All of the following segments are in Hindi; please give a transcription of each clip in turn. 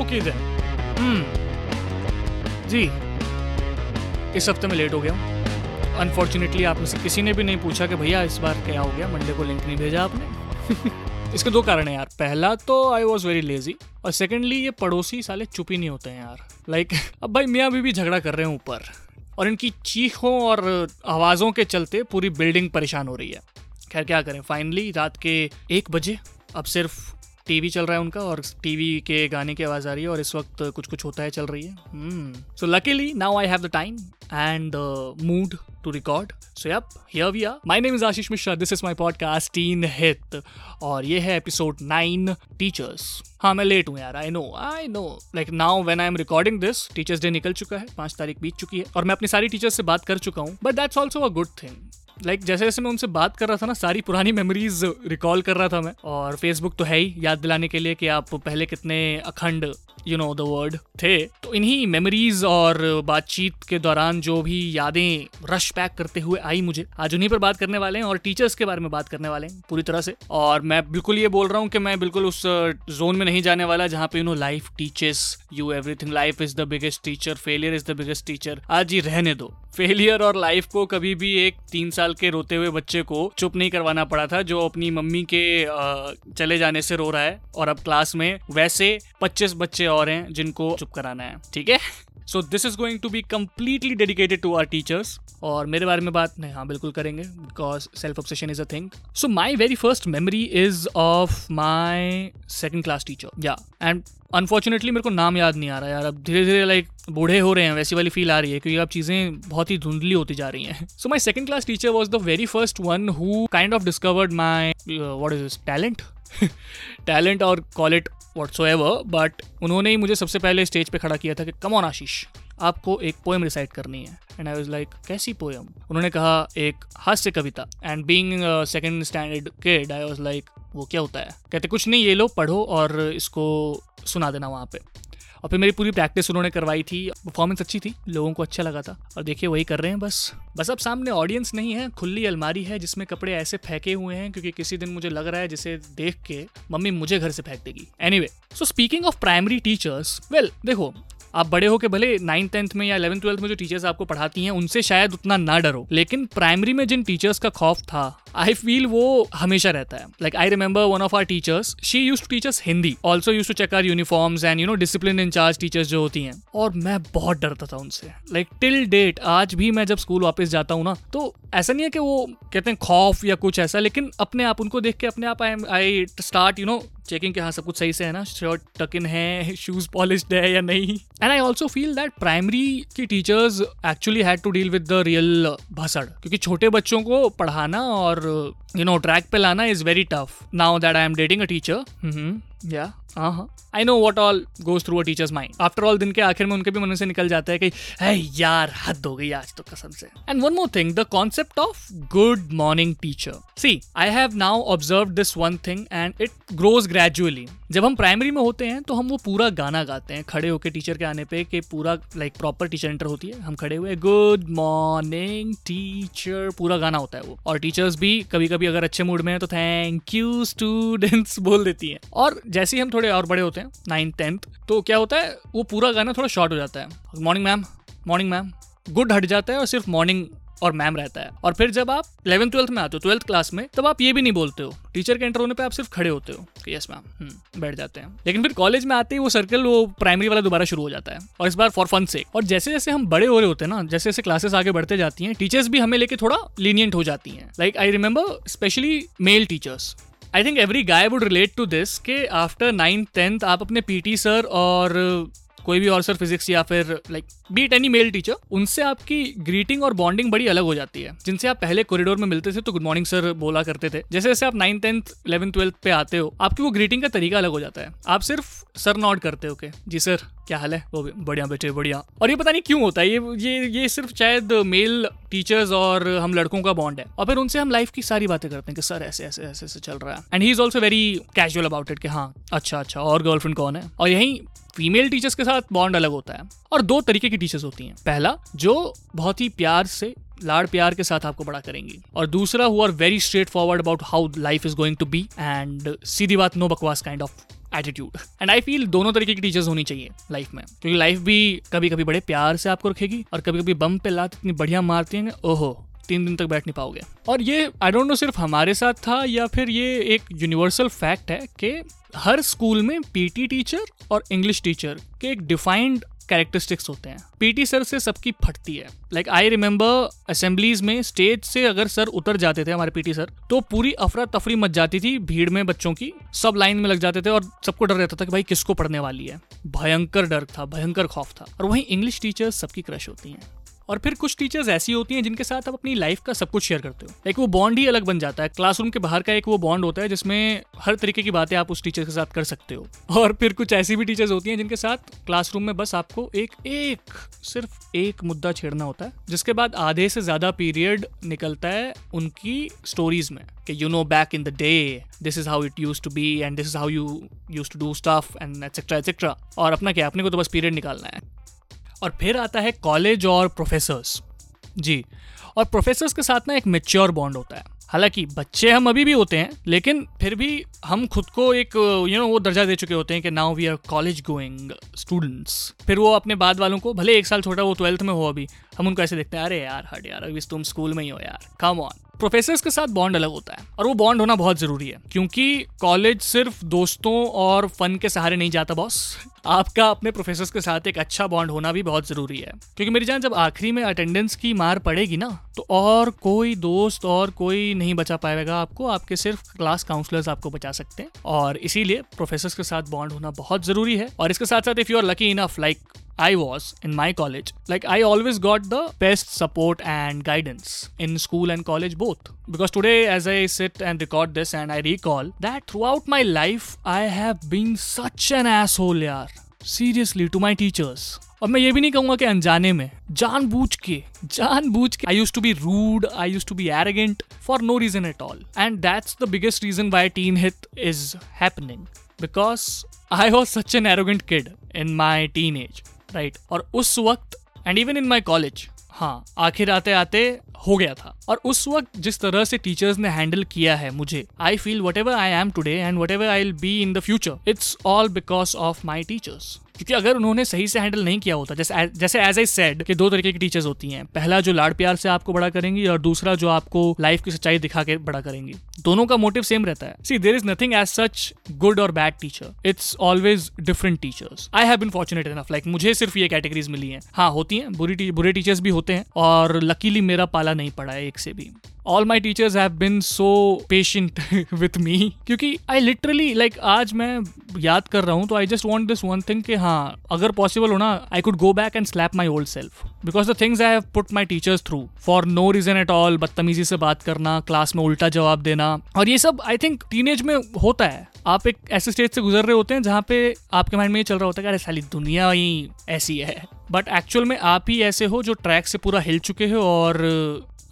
ओके देन हम्म जी. इस हफ़्ते में लेट हो गया हूँ. अनफॉर्चुनेटली आप में से किसी ने भी नहीं पूछा कि भैया इस बार क्या हो गया? मंडे को लिंक नहीं भेजा आपने? इसके दो कारण है यार. पहला तो आई वॉज़ वेरी लेजी और सेकेंडली ये पड़ोसी साले चुप ही नहीं होते हैं यार. लाइक like, अब भाई मियाँ भी झगड़ा कर रहे हैं ऊपर. और इनकी चीखों और आवाज़ों के चलते पूरी बिल्डिंग परेशान हो रही है. खैर क्या करें? फाइनली रात के एक बजे अब सिर्फ़ टीवी चल रहा है उनका और टीवी के गाने की आवाज़ आ रही है और इस वक्त कुछ कुछ होता है, चल रही है। So luckily now I have the time and mood to record so yep here we are my name is Ashish Mishra this is my podcast teen hit और ये है एपिसोड नाइन टीचर्स हाँ मैं लेट हूँ यार I know I know like now when I am recording this teachers day निकल चुका है, पाँच तारीख बीत चुकी है और मैं अपनी सारी टीचर्स से बात कर चुका हूँ but that's also a good thing like like, जैसे जैसे मैं उनसे बात कर रहा था ना सारी पुरानी मेमोरीज रिकॉल कर रहा था मैं। और फेसबुक तो है ही याद दिलाने के लिए कि आप पहले कितने अखंड यू नो द वर्ड थे। तो इन्हीं मेमोरीज और बातचीत के दौरान जो भी यादें रश पैक करते हुए आई मुझे, आज उन्हीं पर बात करने वाले हैं और टीचर्स के बारे में बात करने वाले हैं, पूरी तरह से। और मैं बिल्कुल ये बोल रहा हूँ कि मैं बिल्कुल उस जोन में नहीं जाने वाला जहाँ पे you know life teachers you everything life is the biggest teacher failure is the biggest teacher आज ही रहने दो। फेलियर और लाइफ को कभी भी एक तीन साल के रोते हुए बच्चे को चुप नहीं करवाना पड़ा था, जो अपनी मम्मी के चले जाने से रो रहा है। और अब क्लास में वैसे पच्चीस बच्चे और हैं जिनको चुप कराना है, ठीक है? So this is going to be completely dedicated to our teachers और मेरे बारे में बात नहीं हाँ बिल्कुल करेंगे because self obsession is a thing so my very first memory is of my second class teacher या एंड अनफॉर्चुनेटली मेरे को नाम याद नहीं आ रहा यार। अब धीरे धीरे लाइक बूढ़े हो रहे हैं, वैसी वाली फील आ रही है, क्योंकि अब चीज़ें बहुत ही धुंधली होती जा रही हैं। So my second class teacher was the very first one who kind of discovered my what is is talent talent और कॉल इट एवर बट उन्होंने ही मुझे सबसे पहले स्टेज पे खड़ा किया था कि कम ऑन आशीष, आपको एक पोएम रिसाइट करनी है. एंड आई वॉज़ लाइक कैसी पोएम उन्होंने कहा, एक हास्य कविता. And being second standard kid I was like वो क्या होता है? कहते, कुछ नहीं, ये लो, पढ़ो और इसको सुना देना वहाँ पे. और फिर मेरी पूरी प्रैक्टिस उन्होंने करवाई थी। परफॉर्मेंस अच्छी थी, लोगों को अच्छा लगा था। और देखिए, वही कर रहे हैं, बस। बस अब सामने ऑडियंस नहीं है, खुली अलमारी है जिसमें कपड़े ऐसे फेंके हुए हैं, क्योंकि किसी दिन मुझे लग रहा है जिसे देख के मम्मी मुझे घर से फेंक देगी। Any so speaking of primary teachers well देखो आप बड़े हो के भले नाइन टेंथ में या इलेवन ट्वेल्थ में जो टीचर्स आपको पढ़ाती हैं, उनसे शायद उतना ना डरो। लेकिन प्राइमरी में जिन टीचर्स का खौफ था आई फील वो हमेशा रहता है। Like I remember one of our teachers she use to teachers Hindi also use to check our uniforms and you know discipline in charge teachers जो होती हैं। और मैं बहुत डरता था उनसे। लाइक टिल डेट आज भी मैं जब स्कूल वापस जाता हूँ ना तो ऐसा नहीं है कि वो कहते हैं खौफ या कुछ ऐसा, लेकिन अपने आप उनको देख के अपने आप I I start you know checking के हाँ सब कुछ सही से है ना? शर्ट टक इन है शूज़ पॉलिश है या नहीं? And I also feel that primary की teachers actually had to deal with the real भसड़। क्योंकि छोटे बच्चों को पढ़ाना और यू नो ट्रैक पे लाना is very tough now that I am dating a teacher या I know what all goes through a teachers mind after all दिन के आखिर में उनके भी मन से निकल जाता है कि है यार, हद हो गई आज तो कसम से. And one more thing the concept of good morning teacher see I have now observe this one thing and it grows gradually जब हम प्राइमरी में होते हैं तो हम वो पूरा गाना गाते हैं, खड़े होकर टीचर के आने पे कि पूरा लाइक प्रॉपर टीचर एंटर होती है। हम खड़े हुए गुड मॉर्निंग टीचर पूरा गाना होता है वो। और टीचर्स भी कभी कभी अगर अच्छे मूड में है तो थैंक यू स्टूडेंट्स बोल देती हैं। और जैसे ही हम थोड़े और बड़े होते हैं नाइन्थ टेंथ तो क्या होता है वो पूरा गाना थोड़ा शॉर्ट हो जाता है। Morning ma'am morning ma'am good हट जाता है और सिर्फ़ मॉर्निंग और मैम रहता है। और फिर जब आप इलेवन ट्वेल्थ में आते हो ट्वेल्थ क्लास में तब आप ये भी नहीं बोलते हो टीचर के एंटर होने पे आप सिर्फ़ खड़े होते हो कि यस मैम हम्म, बैठ जाते हैं। लेकिन फिर कॉलेज में आते ही वो सर्कल वो प्राइमरी वाला दोबारा शुरू हो जाता है। और इस बार फॉर फन से और जैसे जैसे हम बड़े हो रहे होते हैं ना जैसे जैसे क्लासेस आगे बढ़ते जाती हैं टीचर्स भी हमें लेके थोड़ा लीनियंट हो जाती हैं। Like I remember specially male teachers I think every guy would relate to this के आफ्टर नाइन्थ टेंथ आप अपने पी टी सर और कोई भी और सर फिजिक्स या फिर like beat any male teacher उनसे आपकी ग्रीटिंग और बॉन्डिंग बड़ी अलग हो जाती है। जिनसे आप पहले कॉरिडोर में मिलते थे तो गुड मॉर्निंग सर बोला करते थे। जैसे जैसे आप नाइन टेंथ इलेवन ट्वेल्थ पे आते हो, आपकी वो ग्रीटिंग का तरीका अलग हो जाता है। आप सिर्फ़ सर नॉट करते हो के, जी सर क्या हाल है? वो बढ़िया बेटे, बढ़िया। और ये पता नहीं क्यों होता है, ये ये ये सिर्फ़ शायद मेल टीचर्स और हम लड़कों का बॉन्ड है। और फिर उनसे हम लाइफ की सारी बातें करते हैं कि, सर, ऐसे ऐसे ऐसे ऐसे चल रहा है। And he is also very casual about it कि हाँ अच्छा अच्छा और गर्लफ्रेंड कौन है? और यही फीमेल टीचर्स के साथ बॉन्ड अलग होता है और दो तरीके की टीचर्स होती हैं। पहला, जो बहुत ही प्यार से, लाड़ प्यार के साथ आपको बड़ा करेंगी। और दूसरा who are very straightforward about how life is going to be and सीधी बात नो बकवास kind of attitude and I feel दोनों तरीके की टीचर्स होनी चाहिए लाइफ में। क्योंकि लाइफ भी कभी कभी बड़े प्यार से आपको रखेगी और कभी कभी बम पे लात इतनी बढ़िया मारती है ओहो तीन दिन तक बैठ नहीं पाओगे। और ये आई डोंट नो सिर्फ़ हमारे साथ था या फिर ये एक यूनिवर्सल फैक्ट है कि हर स्कूल में पीटी टीचर और इंग्लिश टीचर के एक डिफाइंड कैरेक्टरिस्टिक्स होते हैं। पीटी सर से सबकी फटती है। लाइक आई रिमेम्बर असेंबलीज में स्टेज से अगर सर उतर जाते थे हमारे पीटी सर तो पूरी अफरा तफरी मच जाती थी भीड़ में बच्चों की। सब लाइन में लग जाते थे और सबको डर रहता था कि भाई किसको पढ़ने वाली है। भयंकर डर था, भयंकर खौफ था। और वहीं इंग्लिश टीचर सबकी क्रश होती हैं। और फिर कुछ टीचर्स ऐसी होती हैं जिनके साथ आप अपनी लाइफ का सब कुछ शेयर करते हो। लाइक वो बॉन्ड ही अलग बन जाता है। क्लासरूम के बाहर का एक वो बॉन्ड होता है जिसमें हर तरीके की बातें आप उस टीचर के साथ कर सकते हो। और फिर कुछ ऐसी भी टीचर्स होती हैं जिनके साथ क्लासरूम में बस आपको एक एक, सिर्फ़ एक मुद्दा छेड़ना होता है, जिसके बाद आधे से ज़्यादा पीरियड निकलता है उनकी स्टोरीज में कि you know back in the day this is how it use to be and this is how you use to do stuff and etcetera etcetera और अपना क्या? अपने को तो बस पीरियड निकालना है। और फिर आता है कॉलेज और प्रोफेसर्स जी, और प्रोफेसर्स के साथ ना एक मेच्योर बॉन्ड होता है। हालाँकि बच्चे हम अभी भी होते हैं, लेकिन फिर भी हम खुद को एक यू नो वो दर्जा दे चुके होते हैं कि now we are college going students फिर वो अपने बाद वालों को, भले एक साल छोटा वो ट्वेल्थ में हो अभी, हम उनको ऐसे देखते हैं, अरे यार, हट यार, अभी तुम स्कूल में ही हो यार कम ऑन प्रोफेसर्स के साथ बॉन्ड अलग होता है, और वो बॉन्ड होना बहुत ज़रूरी है, क्योंकि कॉलेज सिर्फ़ दोस्तों और फन के सहारे नहीं जाता बॉस आपका अपने प्रोफेसर के साथ एक अच्छा बॉन्ड होना भी बहुत ज़रूरी है, क्योंकि मेरी जान, जब आखिरी में अटेंडेंस की मार पड़ेगी ना तो और कोई दोस्त और कोई नहीं बचा पाएगा आपको, आपके सिर्फ़ क्लास काउंसलर्स आपको बचा सकते हैं, और इसीलिए प्रोफेसर के साथ बॉन्ड होना बहुत ज़रूरी है, और इसके साथ साथ if you are lucky enough like I was in my college, like I always got the best support and guidance in school and college both. Because today, as I sit and record this, and I recall that throughout my life, I have been such an asshole, yaar. Seriously, to my teachers. और मैं ये भी नहीं कहूंगा कि अनजाने में जान बूझ के जान बूझ के I use to be rude I use to be arrogant for no reason at all and that's the biggest reason why teen hit is happening because I was such an arrogant kid in my teen age right और उस वक्त and even in my college हाँ आखिर आते आते हो गया था। और उस वक्त जिस तरह से टीचर्स ने हैंडल किया है मुझे I feel whatever I am today and whatever I be in the future it's all because of my teachers क्योंकि अगर उन्होंने सही से हैंडल नहीं किया होता, जैसे जैसे एज आई सेड कि दो तरीके की टीचर्स होती हैं। पहला जो लाड़ प्यार से आपको बड़ा करेंगी और दूसरा जो आपको लाइफ की सच्चाई दिखा के बड़ा करेंगी। दोनों का मोटिव सेम रहता है। See there is nothing as such good और bad teacher it's always different teachers I have been fortunate enough like मुझे सिर्फ़ ये कैटेगरीज मिली हैं। हाँ होती हैं, बुरी बुरे टीचर्स भी होते हैं और लकीली मेरा पाला नहीं पड़ा है एक से भी। All my teachers have been so patient with me क्योंकि आई लिटरली लाइक आज मैं याद कर रहा हूँ तो I just want this one thing कि हाँ अगर पॉसिबल हो ना I could go back and slap my old self because the things I have put my teachers through for no reason at all बदतमीजी से बात करना क्लास में उल्टा जवाब देना, और ये सब आई थिंक टीन एज में होता है। आप एक ऐसे स्टेज से गुजर रहे होते हैं जहाँ पे आपके माइंड में ये चल रहा होता है कि अरे साली दुनिया ही ऐसी है। बट एक्चुअल में आप ही ऐसे हो जो ट्रैक से पूरा हिल चुके हो और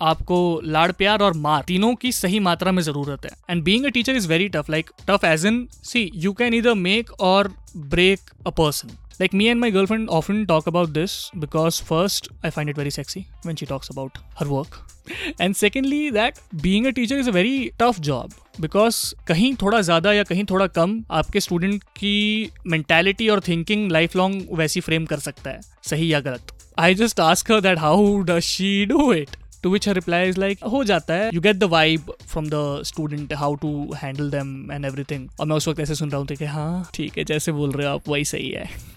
आपको लाड़ प्यार और मार तीनों की सही मात्रा में ज़रूरत है। And being a teacher is very tough like tough as in see you can इधर मेक और break a person Like, me and my girlfriend often talk about this because first, I find it very sexy when she talks about her work. And secondly, that being a teacher is a very tough job because कहीं थोड़ा ज़्यादा या कहीं थोड़ा कम आपके स्टूडेंट की मेंटालिटी और लाइफ लॉन्ग वैसी फ्रेम कर सकता है, सही या गलत? I just ask her that how does she do it to which her reply is like हो जाता है। You get the vibe from the student how to handle them and everything और मैं उस वक्त ऐसे सुन रहा हूँ कि हाँ ठीक है, जैसे बोल रहे हो आप, वही सही है।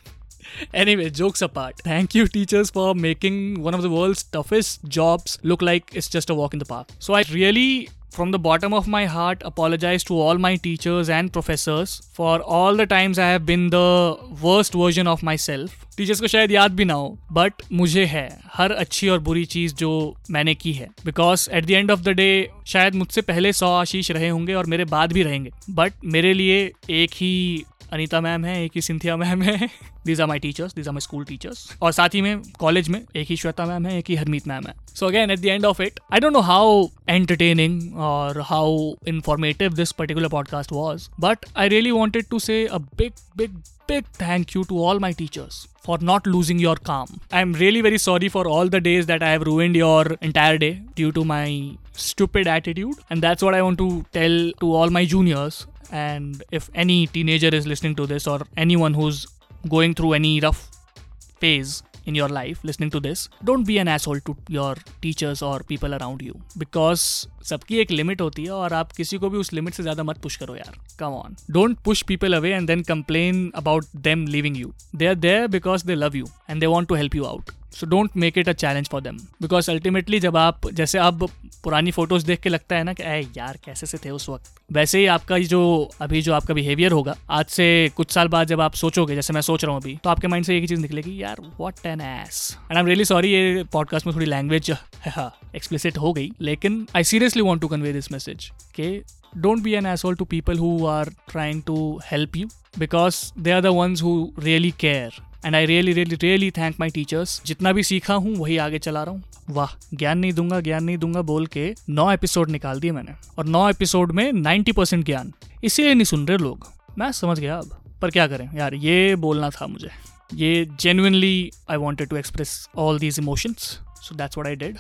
Anyway, jokes apart, thank you, teachers, for making one of the world's toughest jobs look like it's just a walk in the park. So, I really from the bottom of my heart apologize to all my teachers and professors for all the times I have been the worst version of myself. Teachers को शायद याद भी ना हो बट मुझे है हर अच्छी और बुरी चीज़ जो मैंने की है because at the end of the day शायद मुझसे पहले सौ आशीष रहे होंगे और मेरे बाद भी रहेंगे बट मेरे लिए एक ही अनिता मैम है, एक ही सिंथिया मैम है। These are my teachers these are my school teachers और साथ ही में कॉलेज में एक ही श्वेता मैम है, एक ही हरमीत मैम है। So again at the end of it I don't know how entertaining और how informative this particular podcast was but I really wanted to say big big big thank you to all my teachers for not losing your calm I am really very sorry for all the days that I have ruined your entire day due to my stupid attitude and that's what I want to tell to all my juniors and if any teenager is listening to this or anyone who's going through any rough phase in your life listening to this don't be an asshole to your teachers or people around you because सबकी एक लिमिट होती है और आप किसी को भी उस लिमिट से ज्यादा मत पुश करो यार come on don't push people away and then complain about them living you they are there because they love you and they want to help you out so don't make it a challenge for them because ultimately जब आप, जैसे अब पुरानी फ़ोटोज़ देख के लगता है ना कि ए यार, कैसे से थे उस वक्त? वैसे ही आपका जो, अभी जो आपका बिहेवियर होगा, आज से कुछ साल बाद जब आप सोचोगे, जैसे मैं सोच रहा हूँ अभी तो आपके माइंड से एक ही चीज़ निकलेगी, यार what an ass and I am really sorry ये पॉडकास्ट में थोड़ी लैंग्वेज एक्सप्लिसिट हो गई, लेकिन I seriously want to convey this message के don't be an asshole to people who are trying to help you because they are the ones who really care. And I really really really thank my teachers जितना भी सीखा हूँ, वही आगे चला रहा हूँ। वाह, ज्ञान नहीं दूँगा, ज्ञान नहीं दूँगा बोल के नौ एपिसोड निकाल दिए मैंने। और नौ एपिसोड में नाइन्टी परसेंट ज्ञान। इसीलिए नहीं सुन रहे लोग। मैं समझ गया अब। पर क्या करें? यार, ये बोलना था मुझे। ये genuinely I wanted to express all these emotions so that's what I did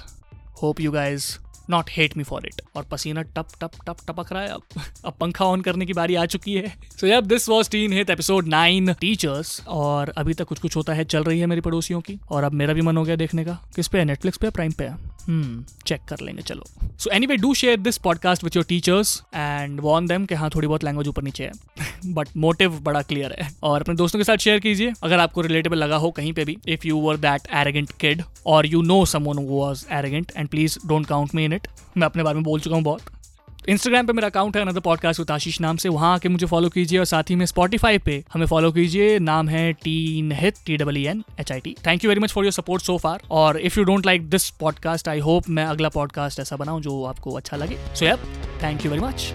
hope you guys not hate me for it और पसीना टप टप टप, टपक रहा है अब। अब पंखा ऑन करने की बारी आ चुकी है। सो यार this was teen hit episode nine teachers और अभी तक कुछ कुछ होता है, चल रही है मेरी पड़ोसियों की। और अब मेरा भी मन हो गया देखने का। किस पे है? नेटफ्लिक्स पे प्राइम पे हम्म चेक कर लेंगे, चलो। So anyway do share this podcast with your teachers and warn them कि हाँ थोड़ी बहुत लैंग्वेज ऊपर नीचे है। बट मोटिव बड़ा क्लियर है। और अपने दोस्तों के साथ शेयर कीजिए। अगर आपको रिलेटेबल लगा हो कहीं पे भी if you were that arrogant kid और you know someone was arrogant and please don't count me in it मैं अपने बारे में बोल चुका हूँ बहुत। इंस्टाग्राम पे मेरा अकाउंट है अनदर पॉडकास्ट विद आशीष नाम से। वहाँ आके मुझे फॉलो कीजिए और साथ ही में स्पॉटीफाई पे हमें फॉलो कीजिए। नाम है T नहित T double N H I T thank you very much for your support so far और if you don't like this podcast I hope मैं अगला पॉडकास्ट ऐसा बनाऊँ जो आपको अच्छा लगे। So yup thank you very much